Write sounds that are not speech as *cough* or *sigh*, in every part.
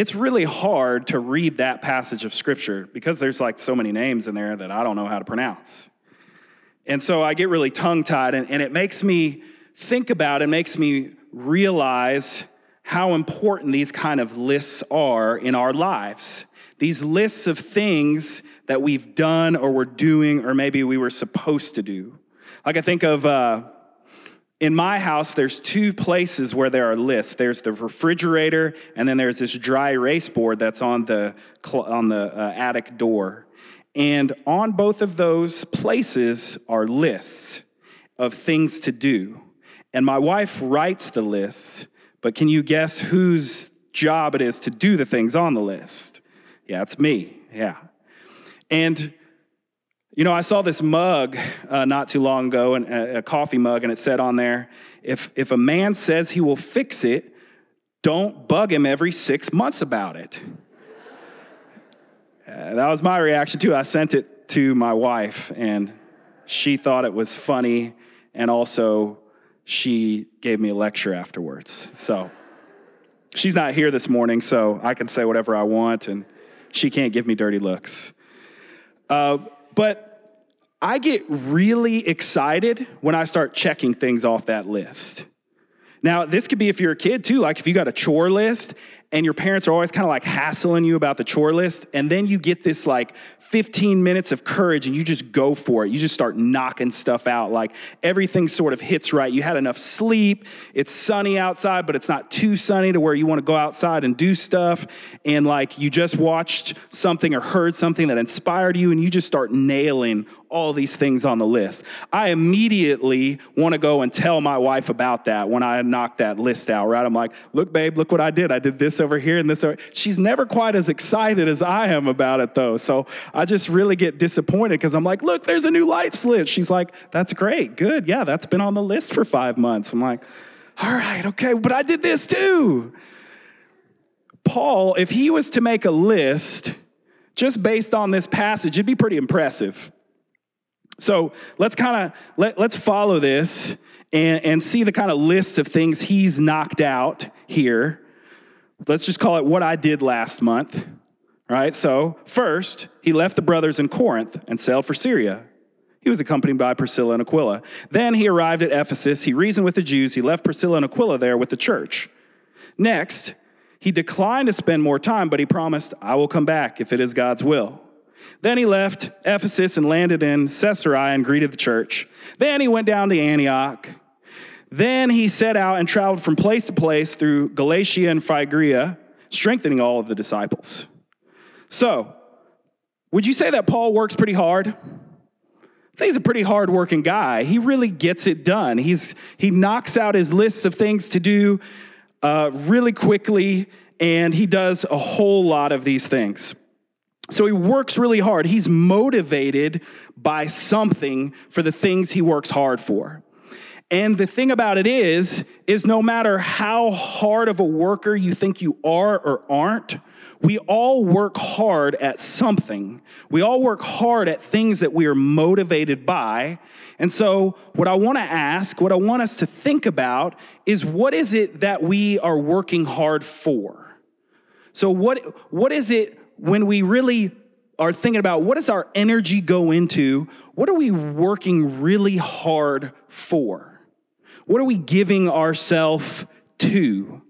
it's really hard to read that passage of scripture because there's like so many names in there that I don't know how to pronounce. And so I get really tongue tied, and, and it makes me think about, it makes me realize how important these kind of lists are in our lives. These lists of things that we've done or we're doing, or maybe we were supposed to do. Like I think of, uh, in my house, there's two places where there are lists. There's the refrigerator, and then there's this dry erase board that's on the on the uh, attic door. And on both of those places are lists of things to do. And my wife writes the lists, but can you guess whose job it is to do the things on the list? Yeah, it's me. Yeah. And you know, I saw this mug uh, not too long ago, a, a coffee mug, and it said on there, if, if a man says he will fix it, don't bug him every six months about it. Uh, that was my reaction too. I sent it to my wife, and she thought it was funny, and also she gave me a lecture afterwards. So she's not here this morning, so I can say whatever I want, and she can't give me dirty looks. Uh, but I get really excited when I start checking things off that list. Now, this could be if you're a kid too, like if you got a chore list and your parents are always kind of like hassling you about the chore list, and then you get this like 15 minutes of courage and you just go for it. You just start knocking stuff out. Like everything sort of hits right. You had enough sleep. It's sunny outside, but it's not too sunny to where you want to go outside and do stuff. And like you just watched something or heard something that inspired you, and you just start nailing all these things on the list. I immediately want to go and tell my wife about that when I knock that list out, right? I'm like, look, babe, look what I did. I did this over here and this over. She's never quite as excited as I am about it, though. So I just really get disappointed because I'm like, look, there's a new light switch. She's like, that's great, good. Yeah, that's been on the list for five months. I'm like, all right, okay, but I did this too. Paul, if he was to make a list just based on this passage, it'd be pretty impressive. So let's kind of let, let's follow this and, and see the kind of list of things he's knocked out here. Let's just call it what I did last month. Right? So, first, he left the brothers in Corinth and sailed for Syria. He was accompanied by Priscilla and Aquila. Then he arrived at Ephesus. He reasoned with the Jews. He left Priscilla and Aquila there with the church. Next, he declined to spend more time, but he promised, I will come back if it is God's will. Then he left Ephesus and landed in Caesarea and greeted the church. Then he went down to Antioch. Then he set out and traveled from place to place through Galatia and Phrygia, strengthening all of the disciples. So, would you say that Paul works pretty hard? I'd say he's a pretty hard-working guy. He really gets it done. He's he knocks out his lists of things to do uh, really quickly, and he does a whole lot of these things. So he works really hard. He's motivated by something for the things he works hard for. And the thing about it is, is no matter how hard of a worker you think you are or aren't, we all work hard at something. We all work hard at things that we are motivated by. And so, what I want to ask, what I want us to think about is what is it that we are working hard for? So, what, what is it when we really are thinking about what does our energy go into? What are we working really hard for? What are we giving ourselves to?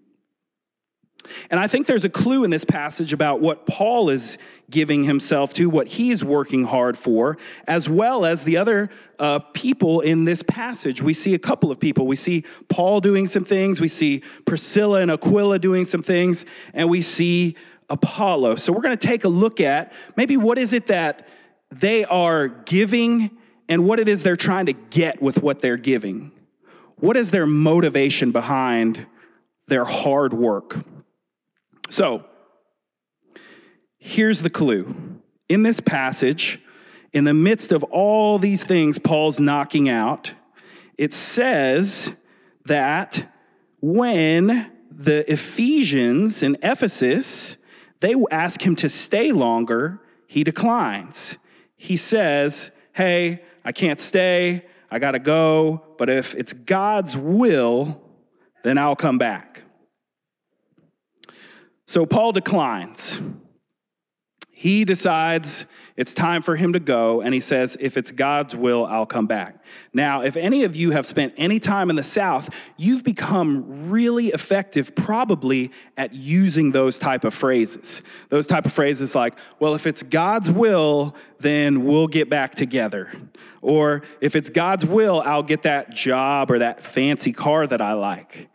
And I think there's a clue in this passage about what Paul is giving himself to, what he's working hard for, as well as the other uh, people in this passage. We see a couple of people. We see Paul doing some things, we see Priscilla and Aquila doing some things, and we see Apollo. So we're going to take a look at maybe what is it that they are giving and what it is they're trying to get with what they're giving. What is their motivation behind their hard work? So, here's the clue. In this passage, in the midst of all these things Paul's knocking out, it says that when the Ephesians in Ephesus, they ask him to stay longer, he declines. He says, Hey, I can't stay, I gotta go, but if it's God's will, then I'll come back. So Paul declines. He decides it's time for him to go, and he says, If it's God's will, I'll come back. Now, if any of you have spent any time in the South, you've become really effective probably at using those type of phrases. Those type of phrases like, Well, if it's God's will, then we'll get back together. Or if it's God's will, I'll get that job or that fancy car that I like.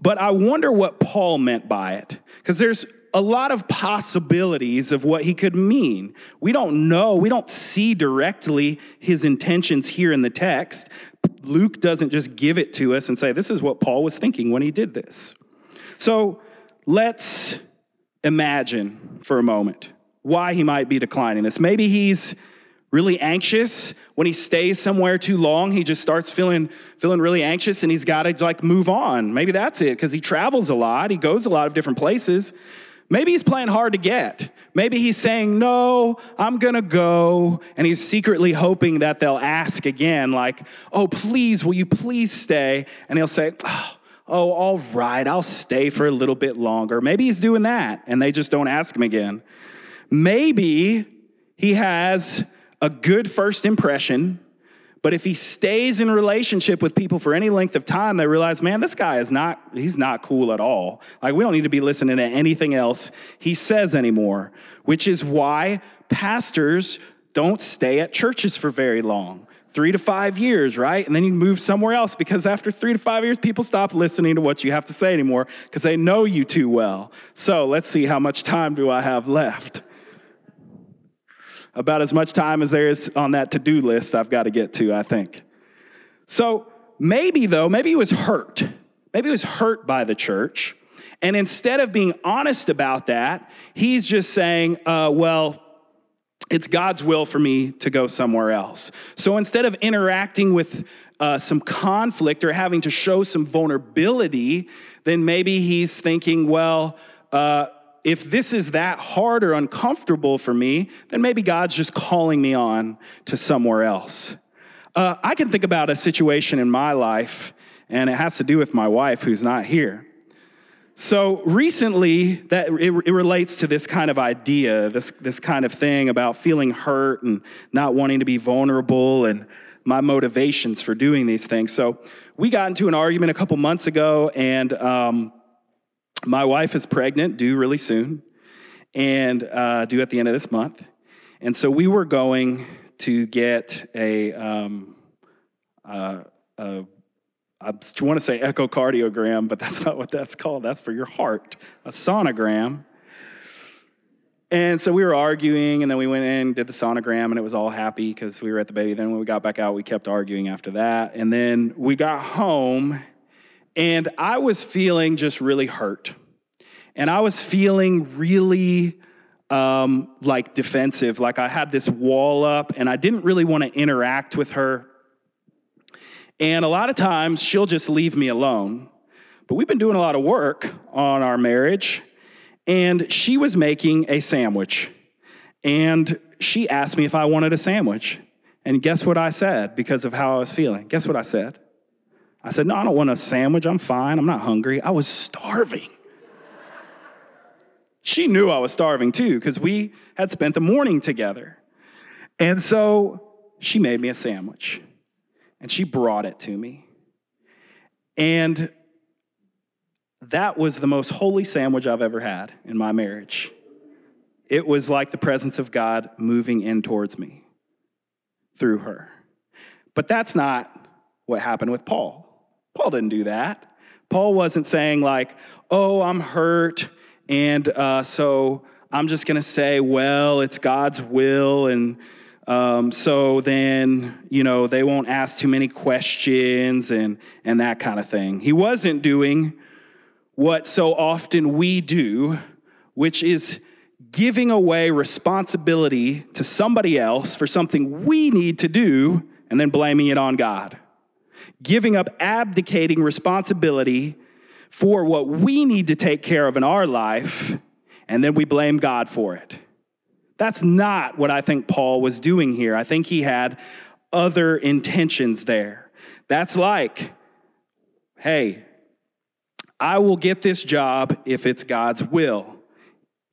But I wonder what Paul meant by it, because there's a lot of possibilities of what he could mean. We don't know, we don't see directly his intentions here in the text. Luke doesn't just give it to us and say, this is what Paul was thinking when he did this. So let's imagine for a moment why he might be declining this. Maybe he's really anxious when he stays somewhere too long he just starts feeling feeling really anxious and he's got to like move on maybe that's it because he travels a lot he goes a lot of different places Maybe he's playing hard to get. Maybe he's saying, No, I'm gonna go. And he's secretly hoping that they'll ask again, like, Oh, please, will you please stay? And he'll say, Oh, oh all right, I'll stay for a little bit longer. Maybe he's doing that and they just don't ask him again. Maybe he has a good first impression but if he stays in relationship with people for any length of time, they realize, man, this guy is not, he's not cool at all. Like, we don't need to be listening to anything else he says anymore, which is why pastors don't stay at churches for very long. Three to five years, right? And then you move somewhere else because after three to five years, people stop listening to what you have to say anymore because they know you too well. So let's see how much time do I have left about as much time as there is on that to do list I've got to get to, I think. So maybe, though, maybe he was hurt. Maybe he was hurt by the church. And instead of being honest about that, he's just saying, uh, well, it's God's will for me to go somewhere else. So instead of interacting with uh, some conflict or having to show some vulnerability, then maybe he's thinking, well, uh, if this is that hard or uncomfortable for me, then maybe God's just calling me on to somewhere else. Uh, I can think about a situation in my life, and it has to do with my wife who's not here. So recently, that it, it, relates to this kind of idea, this, this kind of thing about feeling hurt and not wanting to be vulnerable and my motivations for doing these things. So we got into an argument a couple months ago, and um, my wife is pregnant, due really soon, and uh, due at the end of this month. And so we were going to get a, um, uh, a I want to say echocardiogram, but that's not what that's called. That's for your heart, a sonogram. And so we were arguing, and then we went in did the sonogram, and it was all happy because we were at the baby. Then when we got back out, we kept arguing after that. And then we got home, and I was feeling just really hurt. And I was feeling really um, like defensive, like I had this wall up and I didn't really want to interact with her. And a lot of times she'll just leave me alone. But we've been doing a lot of work on our marriage, and she was making a sandwich. And she asked me if I wanted a sandwich. And guess what I said because of how I was feeling? Guess what I said? I said, No, I don't want a sandwich. I'm fine. I'm not hungry. I was starving. She knew I was starving too, because we had spent the morning together. And so she made me a sandwich and she brought it to me. And that was the most holy sandwich I've ever had in my marriage. It was like the presence of God moving in towards me through her. But that's not what happened with Paul. Paul didn't do that. Paul wasn't saying, like, oh, I'm hurt, and uh, so I'm just going to say, well, it's God's will, and um, so then, you know, they won't ask too many questions and, and that kind of thing. He wasn't doing what so often we do, which is giving away responsibility to somebody else for something we need to do and then blaming it on God giving up, abdicating responsibility for what we need to take care of in our life, and then we blame God for it. That's not what I think Paul was doing here. I think he had other intentions there. That's like, hey, I will get this job if it's God's will.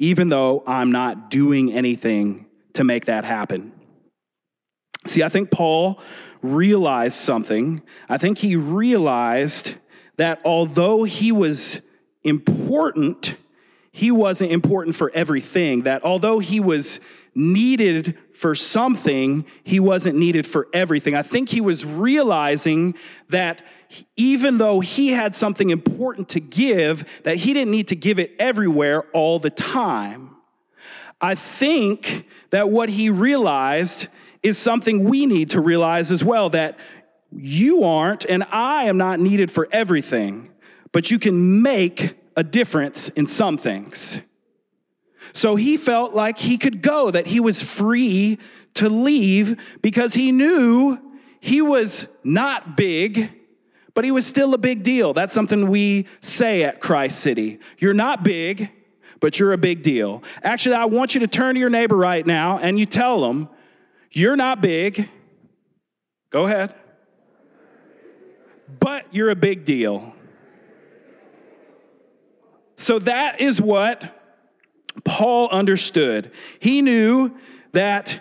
even though I'm not doing anything to make that happen. See, I think Paul realized something. I think he realized that although he was important, he wasn't important for everything. That although he was needed for something, he wasn't needed for everything. I think he was realizing that even though he had something important to give, that he didn't need to give it everywhere all the time. I think that what he realized is something we need to realize as well that you aren't and I am not needed for everything, but you can make a difference in some things. So he felt like he could go, that he was free to leave because he knew he was not big, but he was still a big deal. That's something we say at Christ City. You're not big, but you're a big deal. Actually, I want you to turn to your neighbor right now and you tell them, You're not big. Go ahead. But you're a big deal. So that is what Paul understood. He knew that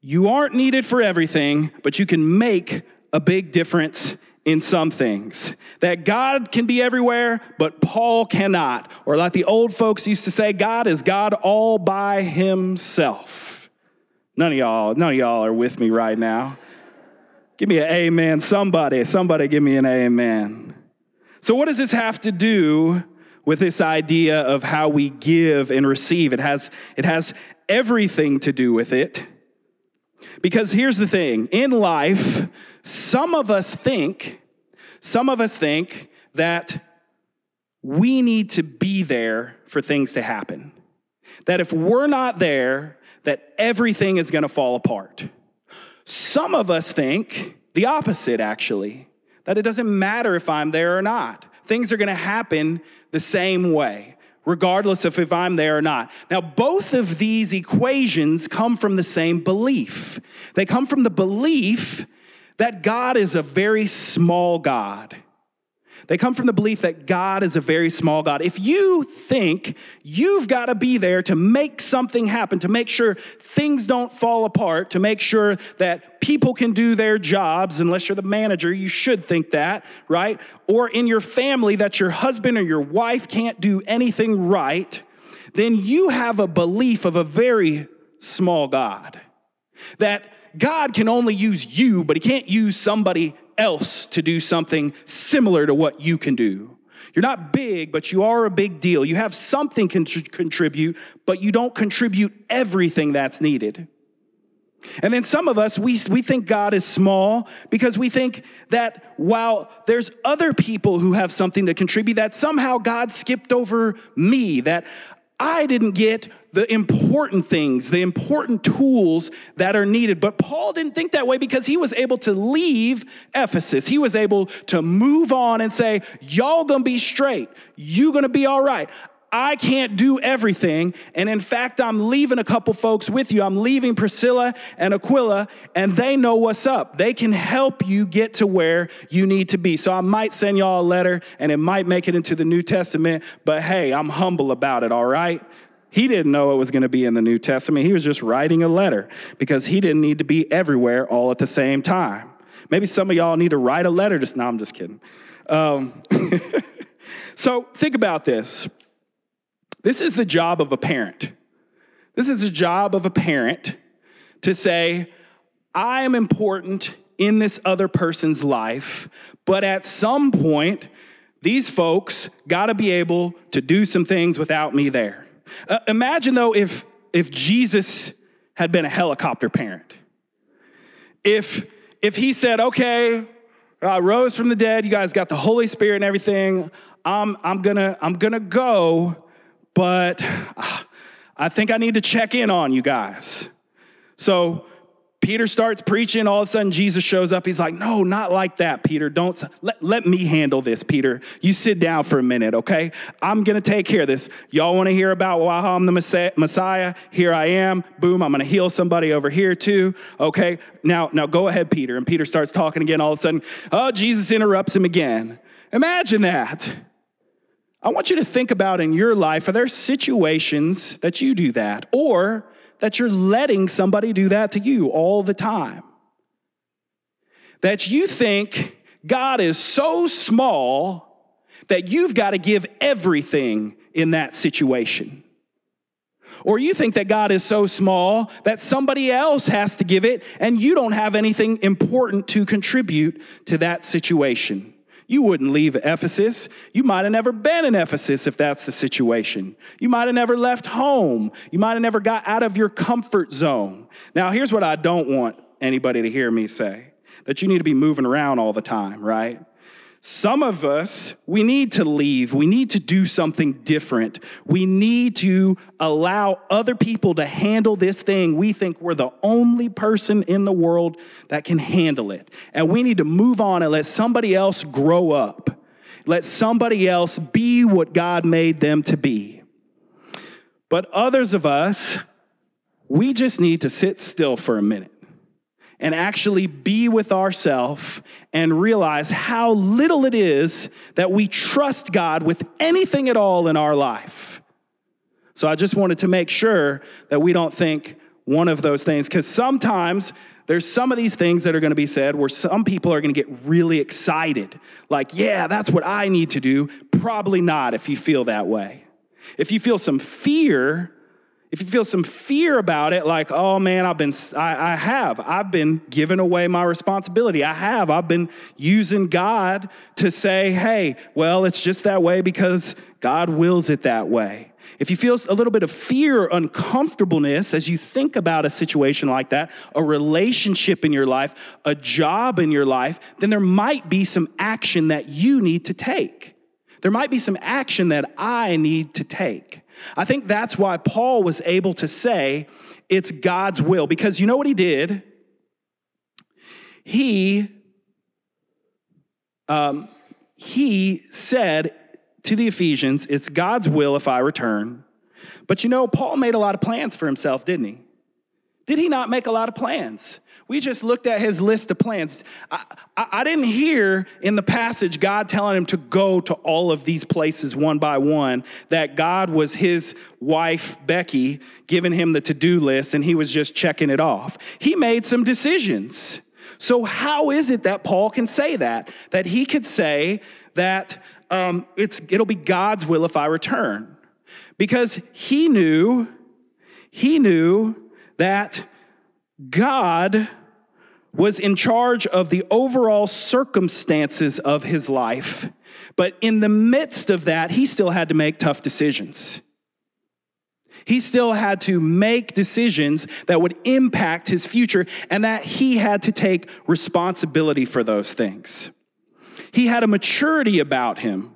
you aren't needed for everything, but you can make a big difference in some things. That God can be everywhere, but Paul cannot. Or like the old folks used to say, God is God all by himself. None of y'all, none of y'all are with me right now. Give me an amen, somebody. Somebody give me an amen. So, what does this have to do with this idea of how we give and receive. It has, it has everything to do with it. Because here's the thing in life, some of us think, some of us think that we need to be there for things to happen. That if we're not there, that everything is going to fall apart. Some of us think the opposite, actually, that it doesn't matter if I'm there or not. Things are going to happen the same way, regardless of if I'm there or not. Now, both of these equations come from the same belief. They come from the belief that God is a very small God they come from the belief that God is a very small God. If you think you've got to be there to make something happen, to make sure things don't fall apart, to make sure that people can do their jobs, unless you're the manager, you should think that, right? Or in your family that your husband or your wife can't do anything right, then you have a belief of a very small God. That God can only use you, but he can't use somebody else to do something similar to what you can do. You're not big, but you are a big deal. You have something to contribute, but you don't contribute everything that's needed. And then some of us, we, we think God is small because we think that while there's other people who have something to contribute, that somehow God skipped over me, that I didn't get the important things, the important tools that are needed. But Paul didn't think that way because he was able to leave Ephesus. He was able to move on and say, Y'all gonna be straight. You gonna be all right. I can't do everything. And in fact, I'm leaving a couple folks with you. I'm leaving Priscilla and Aquila, and they know what's up. They can help you get to where you need to be. So I might send y'all a letter and it might make it into the New Testament, but hey, I'm humble about it, all right? He didn't know it was going to be in the New Testament. He was just writing a letter because he didn't need to be everywhere all at the same time. Maybe some of y'all need to write a letter. Just no, I'm just kidding. Um, *laughs* so think about this. This is the job of a parent. This is the job of a parent to say, I am important in this other person's life, but at some point, these folks got to be able to do some things without me there. Uh, imagine though if if Jesus had been a helicopter parent. If if he said, "Okay, I rose from the dead, you guys got the Holy Spirit and everything. I'm I'm gonna I'm gonna go, but I think I need to check in on you guys. So Peter starts preaching. All of a sudden, Jesus shows up. He's like, No, not like that, Peter. Don't let, let me handle this, Peter. You sit down for a minute, okay? I'm going to take care of this. Y'all want to hear about why I'm the Messiah? Here I am. Boom, I'm going to heal somebody over here too, okay? Now, now go ahead, Peter. And Peter starts talking again. All of a sudden, oh, Jesus interrupts him again. Imagine that. I want you to think about in your life are there situations that you do that or that you're letting somebody do that to you all the time? That you think God is so small that you've got to give everything in that situation. Or you think that God is so small that somebody else has to give it and you don't have anything important to contribute to that situation. You wouldn't leave Ephesus. You might have never been in Ephesus if that's the situation. You might have never left home. You might have never got out of your comfort zone. Now, here's what I don't want anybody to hear me say that you need to be moving around all the time, right? Some of us, we need to leave. We need to do something different. We need to allow other people to handle this thing. We think we're the only person in the world that can handle it. And we need to move on and let somebody else grow up. Let somebody else be what God made them to be. But others of us, we just need to sit still for a minute and actually be with ourselves and realize how little it is that we trust God with anything at all in our life. So I just wanted to make sure that we don't think one of those things, because sometimes there's some of these things that are going to be said where some people are going to get really excited. Like, yeah, that's what I need to do. Probably not if you feel that way. If you feel some fear, if you feel some fear about it, like, oh man, I've been, I, I, have, I've been giving away my responsibility. I have, I've been using God to say, hey, well, it's just that way because God wills it that way. If you feel a little bit of fear or uncomfortableness as you think about a situation like that, a relationship in your life, a job in your life, then there might be some action that you need to take. There might be some action that I need to take. I think that's why Paul was able to say it's God's will, because you know what he did? He, um, he said to the Ephesians, It's God's will if I return. But you know, Paul made a lot of plans for himself, didn't he? Did he not make a lot of plans? We just looked at his list of plans. I, I, I, didn't hear in the passage God telling him to go to all of these places one by one, that God was his wife, Becky, giving him the to do list and he was just checking it off. He made some decisions. So, how is it that Paul can say that? That he could say that um, it's, it'll be God's will if I return. Because he knew, he knew that God was in charge of the overall circumstances of his life, but in the midst of that, he still had to make tough decisions. He still had to make decisions that would impact his future, and that he had to take responsibility for those things. He had a maturity about him.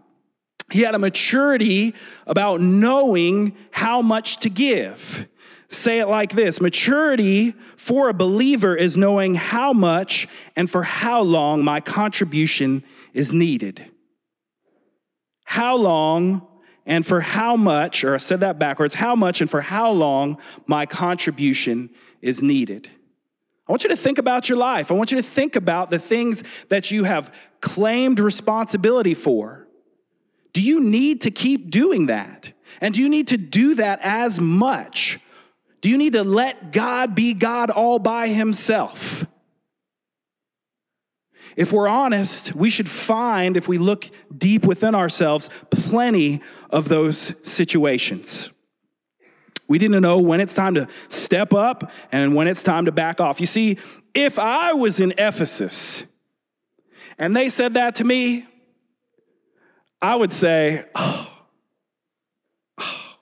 He had a maturity about knowing how much to give say it like this Maturity for a believer is knowing how much and for how long my contribution is needed. How long and for how much, or I said that backwards, how much and for how long my contribution is needed. I want you to think about your life. I want you to think about the things that you have claimed responsibility for. Do you need to keep doing that? And do you need to do that as much? Do you need to let God be God all by himself? If we're honest, we should find, if we look deep within ourselves, plenty of those situations. We didn't know when it's time to step up and when it's time to back off. You see, if I was in Ephesus and they said that to me, I would say, oh, oh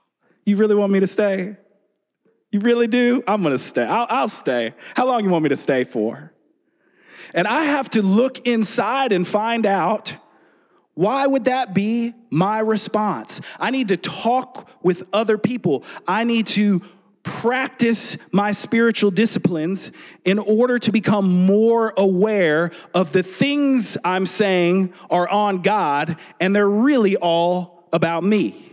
you really want me to stay? You really do? I'm gonna stay. I'll, I'll stay. How long you want me to stay for? And I have to look inside and find out why would that be my response? I need to talk with other people. I need to practice my spiritual disciplines in order to become more aware of the things I'm saying are on God and they're really all about me.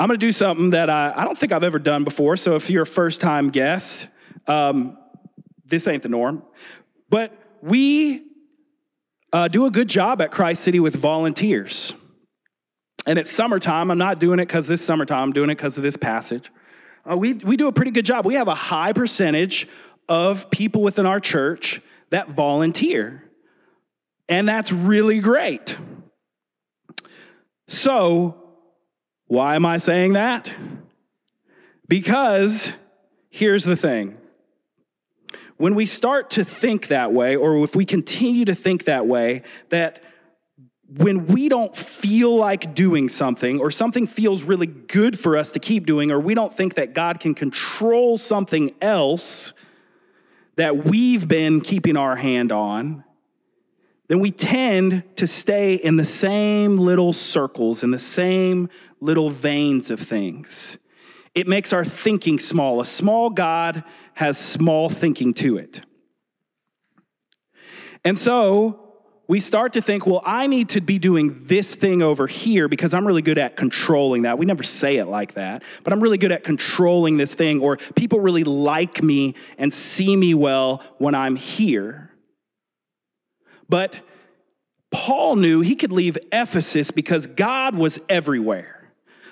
I'm going to do something that I, I don't think I've ever done before. So if you're a first time guest, um, this ain't the norm. But we uh, do a good job at Christ City with volunteers. And it's summertime. I'm not doing it because this summertime, I'm doing it because of this passage. Uh, we, we do a pretty good job. We have a high percentage of people within our church that volunteer. And that's really great. So, why am I saying that? Because here's the thing when we start to think that way, or if we continue to think that way, that when we don't feel like doing something, or something feels really good for us to keep doing, or we don't think that God can control something else that we've been keeping our hand on, then we tend to stay in the same little circles, in the same little veins of things. It makes our thinking small. A small God has small thinking to it. And so we start to think, well, I need to be doing this thing over here because I'm really good at controlling that. We never say it like that, but I'm really good at controlling this thing, or people really like me and see me well when I'm here. But Paul knew he could leave Ephesus because God was everywhere.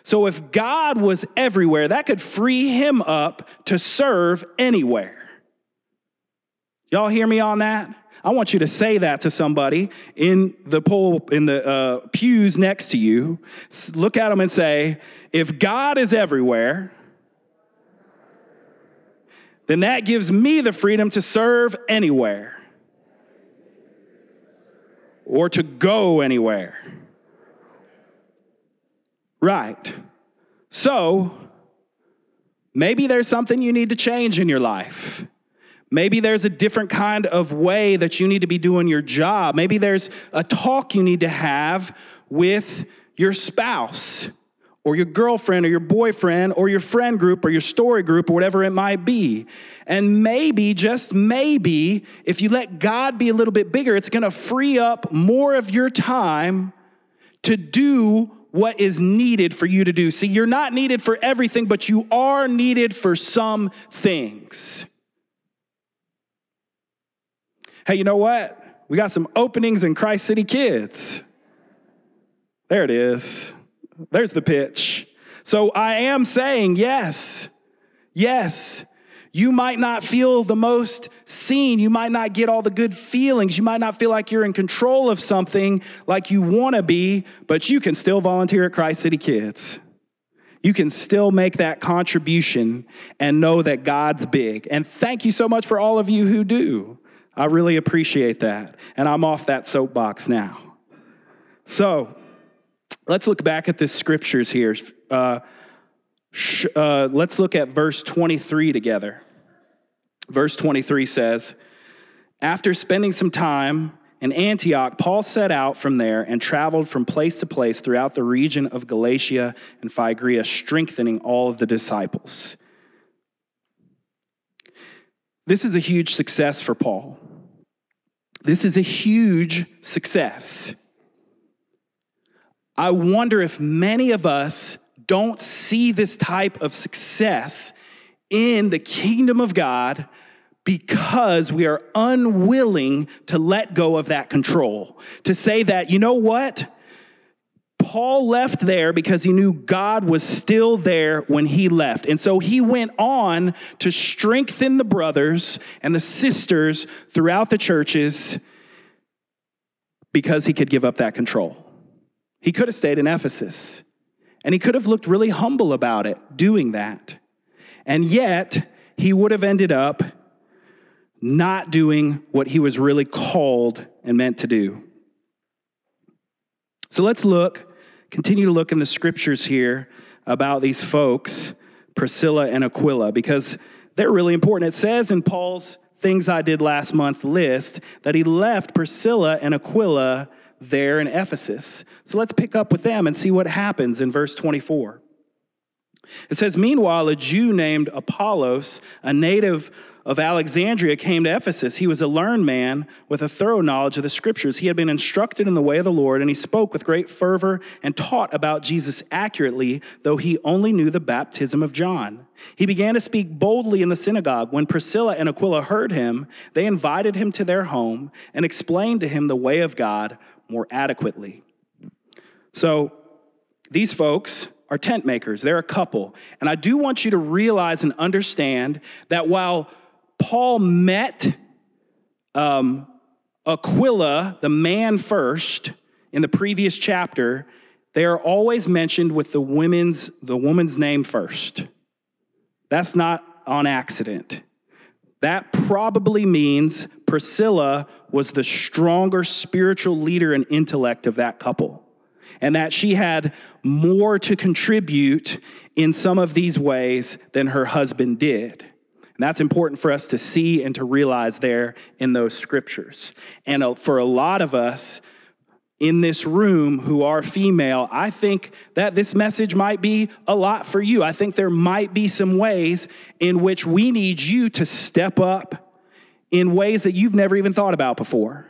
So if God was everywhere, that could free him up to serve anywhere. Y'all hear me on that? I want you to say that to somebody in the poll in the uh, pews next to you. Look at them and say, "If God is everywhere, then that gives me the freedom to serve anywhere." or to go anywhere. Right. So, maybe there's something you need to change in your life. Maybe there's a different kind of way that you need to be doing your job. Maybe there's a talk you need to have with your spouse or your girlfriend or your boyfriend or your friend group or your story group or whatever it might be. And maybe, just maybe, if you let God be a little bit bigger, it's gonna free up more of your time to do what is needed for you to do. See, you're not needed for everything, but you are needed for some things. Hey, you know what? We got some openings in Christ City Kids. There it is. There's the pitch. So I am saying yes, yes. You might not feel the most seen. You might not get all the good feelings. You might not feel like you're in control of something like you want to be, but you can still volunteer at Christ City Kids. You can still make that contribution and know that God's big. And thank you so much for all of you who do. I really appreciate that. And I'm off that soapbox now. So, Let's look back at the scriptures here. Uh, uh, let's look at verse 23 together. Verse 23 says, After spending some time in Antioch, Paul set out from there and traveled from place to place throughout the region of Galatia and Phrygia, strengthening all of the disciples. This is a huge success for Paul. This is a huge success. I wonder if many of us don't see this type of success in the kingdom of God because we are unwilling to let go of that control. To say that, you know what? Paul left there because he knew God was still there when he left. And so he went on to strengthen the brothers and the sisters throughout the churches because he could give up that control. He could have stayed in Ephesus, and he could have looked really humble about it, doing that. And yet, he would have ended up not doing what he was really called and meant to do. So let's look, continue to look in the scriptures here about these folks, Priscilla and Aquila, because they're really important. It says in Paul's Things I Did Last Month list that he left Priscilla and Aquila there in Ephesus. So let's pick up with them and see what happens in verse 24. It says, Meanwhile, a Jew named Apollos, a native of Alexandria came to Ephesus. He was a learned man with a thorough knowledge of the scriptures. He had been instructed in the way of the Lord, and he spoke with great fervor and taught about Jesus accurately, though he only knew the baptism of John. He began to speak boldly in the synagogue. When Priscilla and Aquila heard him, they invited him to their home and explained to him the way of God more adequately. So, these folks are tent makers, they're a couple. And I do want you to realize and understand that while Paul met um, Aquila, the man first, in the previous chapter, they are always mentioned with the women's the woman's name first. That's not on accident. That probably means Priscilla was the stronger spiritual leader and intellect of that couple and that she had more to contribute in some of these ways than her husband did. And that's important for us to see and to realize there in those scriptures. And uh, for a lot of us in this room who are female, I think that this message might be a lot for you. I think there might be some ways in which we need you to step up in ways that you've never even thought about before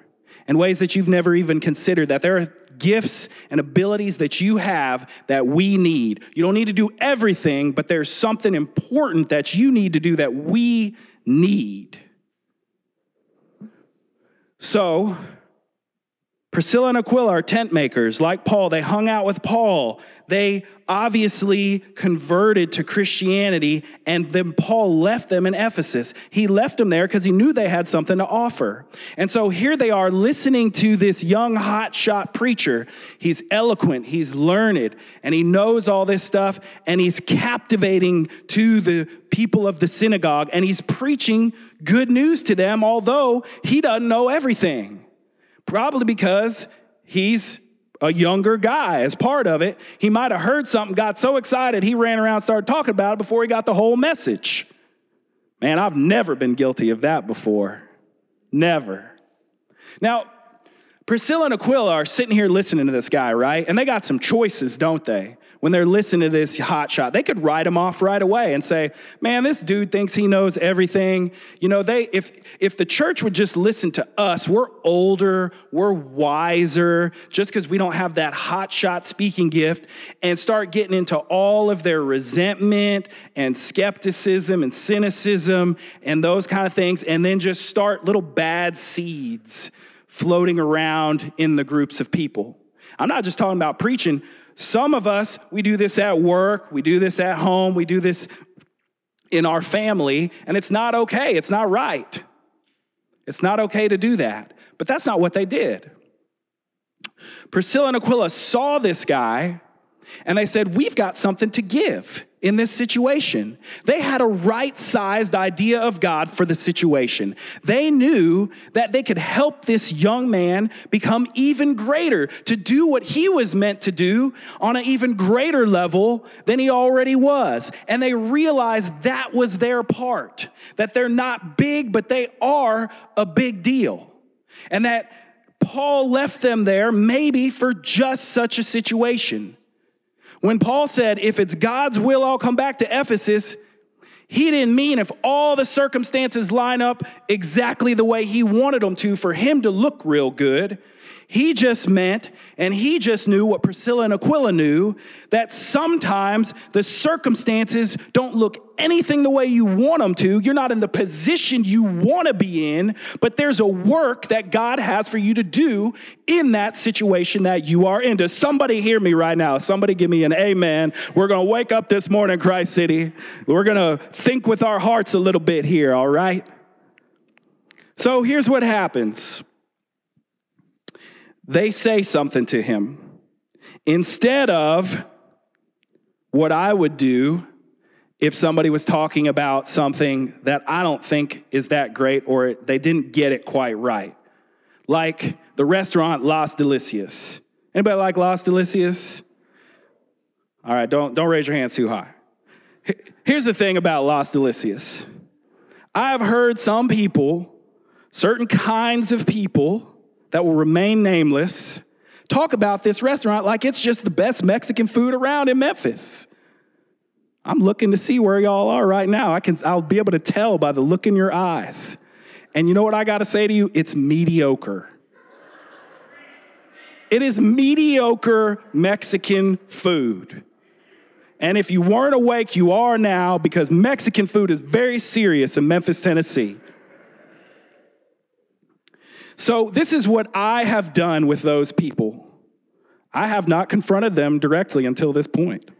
in ways that you've never even considered, that there are gifts and abilities that you have that we need. You don't need to do everything, but there's something important that you need to do that we need. So, Priscilla and Aquila are tent makers. Like Paul, they hung out with Paul. They obviously converted to Christianity, and then Paul left them in Ephesus. He left them there because he knew they had something to offer. And so here they are listening to this young, hotshot preacher. He's eloquent, he's learned, and he knows all this stuff, and he's captivating to the people of the synagogue, and he's preaching good news to them, although he doesn't know everything. Probably because he's a younger guy as part of it. He might have heard something, got so excited, he ran around, started talking about it before he got the whole message. Man, I've never been guilty of that before. Never. Now, Priscilla and Aquila are sitting here listening to this guy, right? And they got some choices, don't they? When they're listening to this hot shot. They could write him off right away and say, "Man, this dude thinks he knows everything." You know, they if if the church would just listen to us, we're older, we're wiser, just because we don't have that hot shot speaking gift, and start getting into all of their resentment and skepticism and cynicism and those kind of things, and then just start little bad seeds floating around in the groups of people. I'm not just talking about preaching. Some of us, we do this at work, we do this at home, we do this in our family, and it's not okay. It's not right. It's not okay to do that. But that's not what they did. Priscilla and Aquila saw this guy and they said, We've got something to give in this situation. They had a right sized idea of God for the situation. They knew that they could help this young man become even greater, to do what he was meant to do on an even greater level than he already was. And they realized that was their part, that they're not big, but they are a big deal. And that Paul left them there maybe for just such a situation. When Paul said, if it's God's will, I'll come back to Ephesus, he didn't mean if all the circumstances line up exactly the way he wanted them to for him to look real good. He just meant, and he just knew what Priscilla and Aquila knew, that sometimes the circumstances don't look anything the way you want them to. You're not in the position you want to be in, but there's a work that God has for you to do in that situation that you are in. Does somebody hear me right now? Somebody give me an amen. We're going to wake up this morning, Christ City. We're going to think with our hearts a little bit here, all right? So here's what happens they say something to him. Instead of what I would do if somebody was talking about something that I don't think is that great or they didn't get it quite right. Like the restaurant Las Delicias. Anybody like Las Delicias? All right, don't, don't raise your hands too high. Here's the thing about Las Delicias I've heard some people, certain kinds of people, that will remain nameless talk about this restaurant like it's just the best Mexican food around in Memphis. I'm looking to see where y'all are right now. I can, I'll be able to tell by the look in your eyes. And you know what I got to say to you? It's mediocre. It is mediocre Mexican food. And if you weren't awake, you are now because Mexican food is very serious in Memphis, Tennessee. So, this is what I have done with those people. I have not confronted them directly until this point.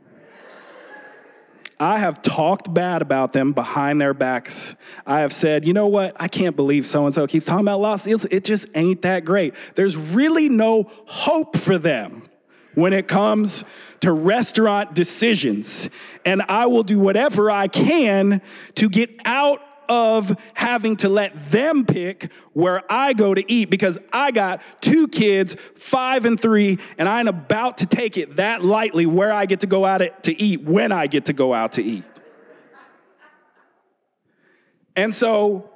I have talked bad about them behind their backs. I have said, you know what? I can't believe so and so keeps talking about Los Seals. It just ain't that great. There's really no hope for them when it comes to restaurant decisions. And I will do whatever I can to get out of having to let them pick where I go to eat because I got two kids, five and three, and I'm about to take it that lightly where I get to go out to eat when I get to go out to eat. And so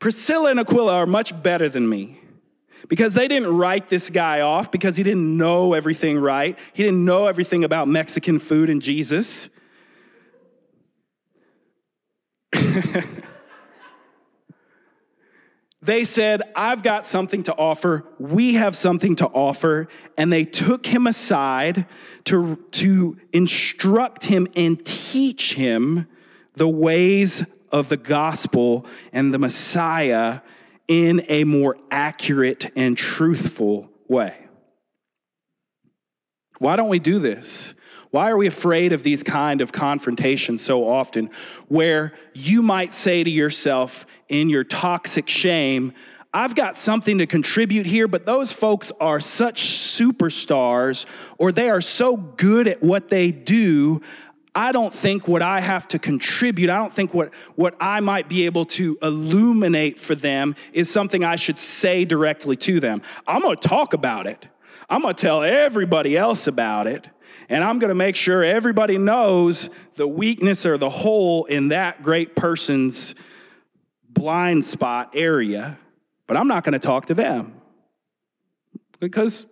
Priscilla and Aquila are much better than me because they didn't write this guy off because he didn't know everything right. He didn't know everything about Mexican food and Jesus. *laughs* they said, I've got something to offer. We have something to offer. And they took him aside to, to instruct him and teach him the ways of the gospel and the Messiah in a more accurate and truthful way. Why don't we do this? Why are we afraid of these kind of confrontations so often where you might say to yourself in your toxic shame, I've got something to contribute here, but those folks are such superstars or they are so good at what they do. I don't think what I have to contribute, I don't think what, what I might be able to illuminate for them is something I should say directly to them. I'm gonna talk about it, I'm gonna tell everybody else about it, and I'm gonna make sure everybody knows the weakness or the hole in that great person's blind spot area, but I'm not gonna talk to them because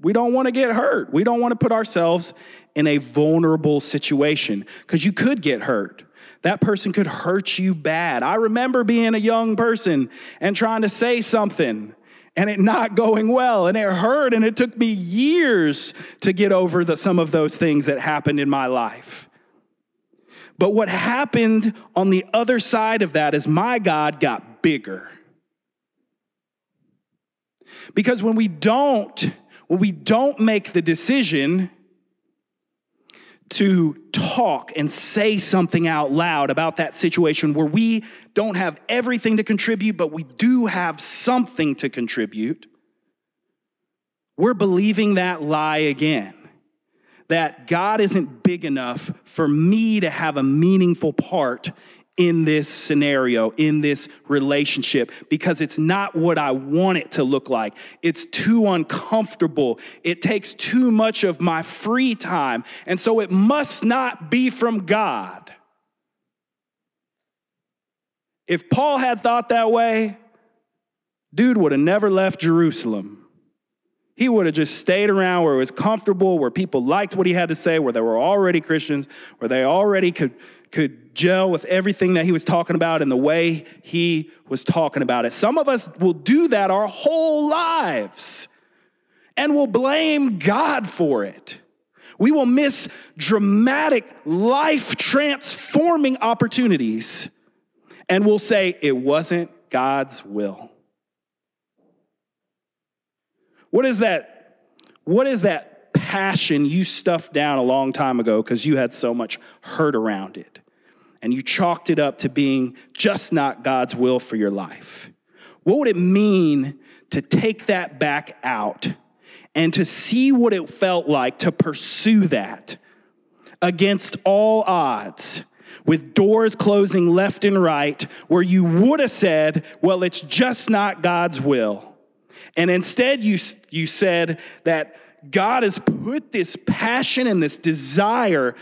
we don't wanna get hurt. We don't wanna put ourselves in a vulnerable situation because you could get hurt. That person could hurt you bad. I remember being a young person and trying to say something and it not going well and it hurt and it took me years to get over the, some of those things that happened in my life. But what happened on the other side of that is my God got bigger. Because when we don't when we don't make the decision to talk and say something out loud about that situation where we don't have everything to contribute, but we do have something to contribute, we're believing that lie again. That God isn't big enough for me to have a meaningful part in this scenario, in this relationship, because it's not what I want it to look like. It's too uncomfortable. It takes too much of my free time. And so it must not be from God. If Paul had thought that way, dude would have never left Jerusalem. He would have just stayed around where it was comfortable, where people liked what he had to say, where they were already Christians, where they already could, could gel with everything that he was talking about and the way he was talking about it. Some of us will do that our whole lives and will blame God for it. We will miss dramatic, life transforming opportunities and we'll say it wasn't God's will. What is that? What is that passion you stuffed down a long time ago because you had so much hurt around it? And you chalked it up to being just not God's will for your life. What would it mean to take that back out and to see what it felt like to pursue that against all odds? With doors closing left and right, where you would have said, Well, it's just not God's will. And instead, you, you said that God has put this passion and this desire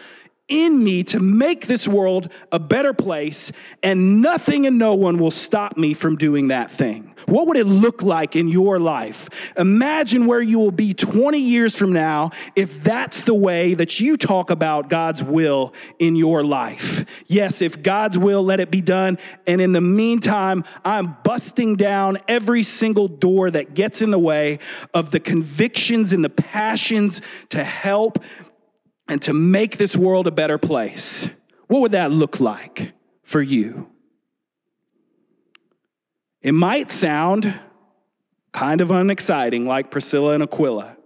in me to make this world a better place, and nothing and no one will stop me from doing that thing. What would it look like in your life? Imagine where you will be 20 years from now if that's the way that you talk about God's will in your life. Yes, if God's will, let it be done. And in the meantime, I'm busting down every single door that gets in the way of the convictions and the passions to help and to make this world a better place, what would that look like for you? It might sound kind of unexciting, like Priscilla and Aquila.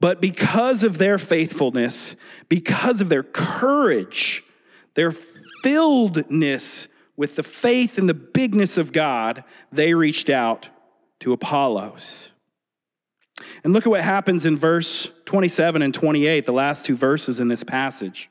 But because of their faithfulness, because of their courage, their filledness with the faith and the bigness of God, they reached out to Apollos. And look at what happens in verse 27 and 28, the last two verses in this passage.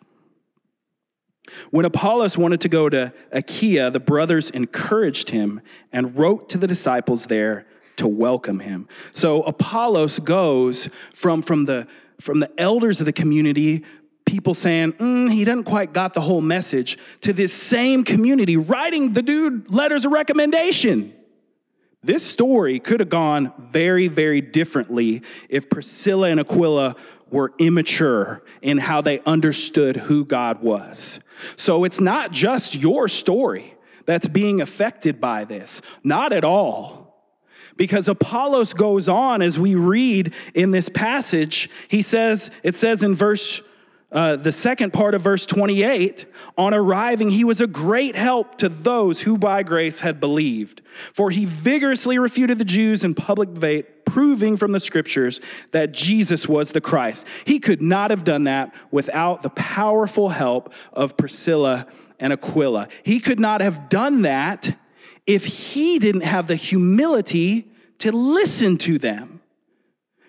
When Apollos wanted to go to Achaia, the brothers encouraged him and wrote to the disciples there to welcome him. So Apollos goes from, from, the, from the elders of the community, people saying, mm, he doesn't quite got the whole message, to this same community writing the dude letters of recommendation. This story could have gone very, very differently if Priscilla and Aquila were immature in how they understood who God was. So it's not just your story that's being affected by this, not at all. Because Apollos goes on as we read in this passage, he says, it says in verse uh, the second part of verse 28 on arriving, he was a great help to those who by grace had believed. For he vigorously refuted the Jews in public debate, proving from the scriptures that Jesus was the Christ. He could not have done that without the powerful help of Priscilla and Aquila. He could not have done that if he didn't have the humility to listen to them.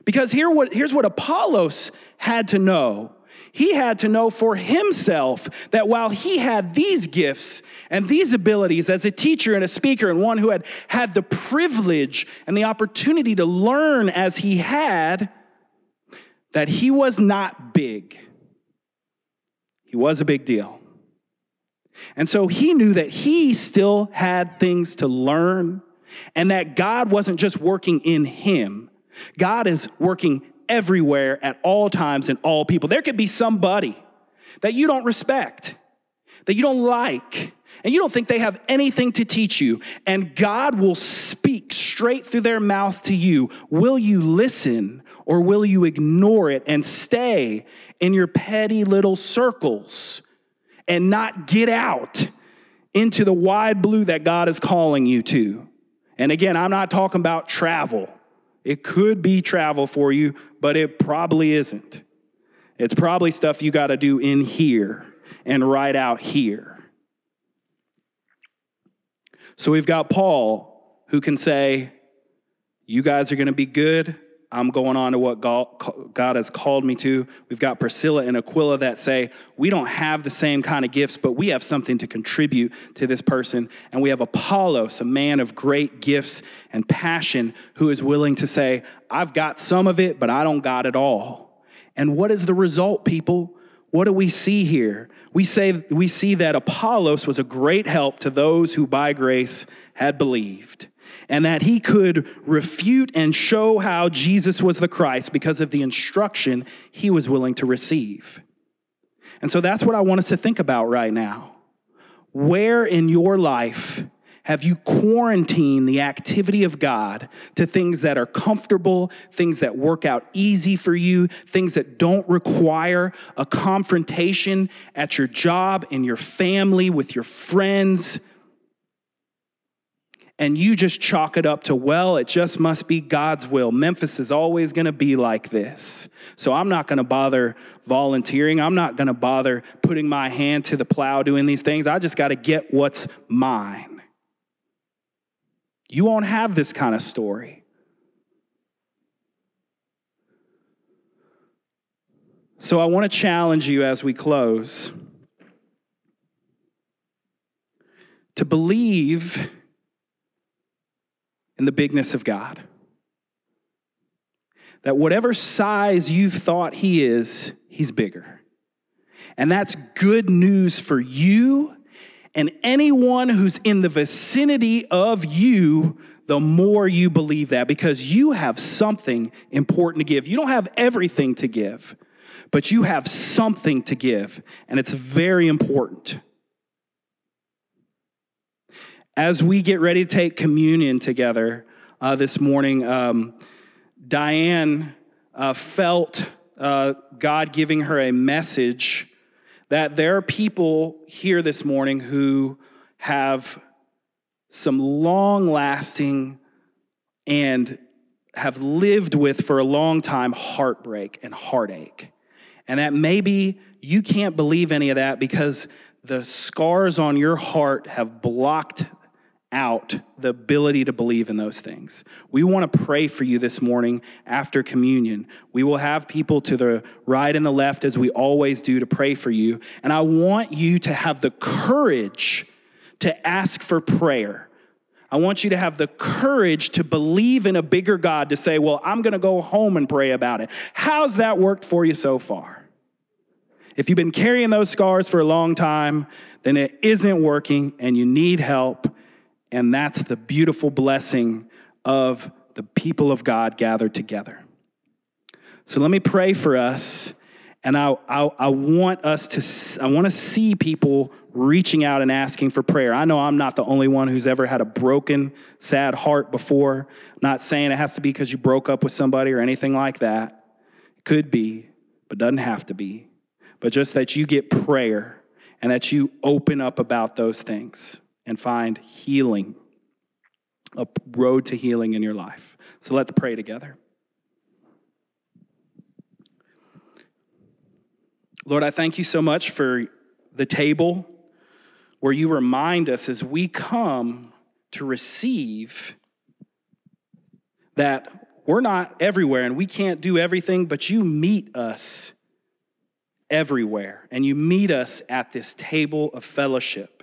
Because here what, here's what Apollos had to know he had to know for himself that while he had these gifts and these abilities as a teacher and a speaker and one who had had the privilege and the opportunity to learn as he had, that he was not big. He was a big deal. And so he knew that he still had things to learn and that God wasn't just working in him, God is working everywhere at all times and all people. There could be somebody that you don't respect, that you don't like, and you don't think they have anything to teach you, and God will speak straight through their mouth to you. Will you listen or will you ignore it and stay in your petty little circles and not get out into the wide blue that God is calling you to? And again, I'm not talking about travel. It could be travel for you, but it probably isn't. It's probably stuff you got to do in here and right out here. So we've got Paul who can say, You guys are going to be good. I'm going on to what God has called me to. We've got Priscilla and Aquila that say, we don't have the same kind of gifts, but we have something to contribute to this person. And we have Apollos, a man of great gifts and passion, who is willing to say, I've got some of it, but I don't got it all. And what is the result, people? What do we see here? We say we see that Apollos was a great help to those who by grace had believed and that he could refute and show how Jesus was the Christ because of the instruction he was willing to receive. And so that's what I want us to think about right now. Where in your life have you quarantined the activity of God to things that are comfortable, things that work out easy for you, things that don't require a confrontation at your job, in your family, with your friends? And you just chalk it up to, well, it just must be God's will. Memphis is always going to be like this. So I'm not going to bother volunteering. I'm not going to bother putting my hand to the plow doing these things. I just got to get what's mine. You won't have this kind of story. So I want to challenge you as we close to believe in the bigness of God. That whatever size you've thought He is, He's bigger. And that's good news for you and anyone who's in the vicinity of you the more you believe that because you have something important to give. You don't have everything to give, but you have something to give, and it's very important. As we get ready to take communion together uh, this morning, um, Diane uh, felt uh, God giving her a message that there are people here this morning who have some long lasting and have lived with for a long time heartbreak and heartache. And that maybe you can't believe any of that because the scars on your heart have blocked out the ability to believe in those things. We want to pray for you this morning after communion. We will have people to the right and the left, as we always do, to pray for you. And I want you to have the courage to ask for prayer. I want you to have the courage to believe in a bigger God to say, Well, I'm going to go home and pray about it. How's that worked for you so far? If you've been carrying those scars for a long time, then it isn't working and you need help. And that's the beautiful blessing of the people of God gathered together. So let me pray for us. And I, I, I want us to, I want to see people reaching out and asking for prayer. I know I'm not the only one who's ever had a broken, sad heart before. I'm not saying it has to be because you broke up with somebody or anything like that. It could be, but doesn't have to be. But just that you get prayer and that you open up about those things and find healing, a road to healing in your life. So let's pray together. Lord, I thank you so much for the table where you remind us as we come to receive that we're not everywhere and we can't do everything, but you meet us everywhere and you meet us at this table of fellowship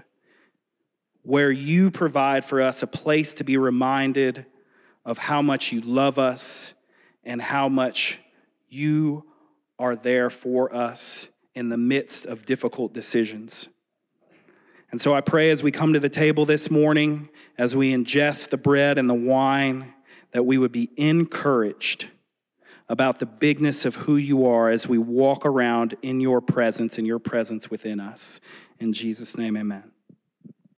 where you provide for us a place to be reminded of how much you love us and how much you are there for us in the midst of difficult decisions. And so I pray as we come to the table this morning, as we ingest the bread and the wine, that we would be encouraged about the bigness of who you are as we walk around in your presence and your presence within us. In Jesus' name, amen.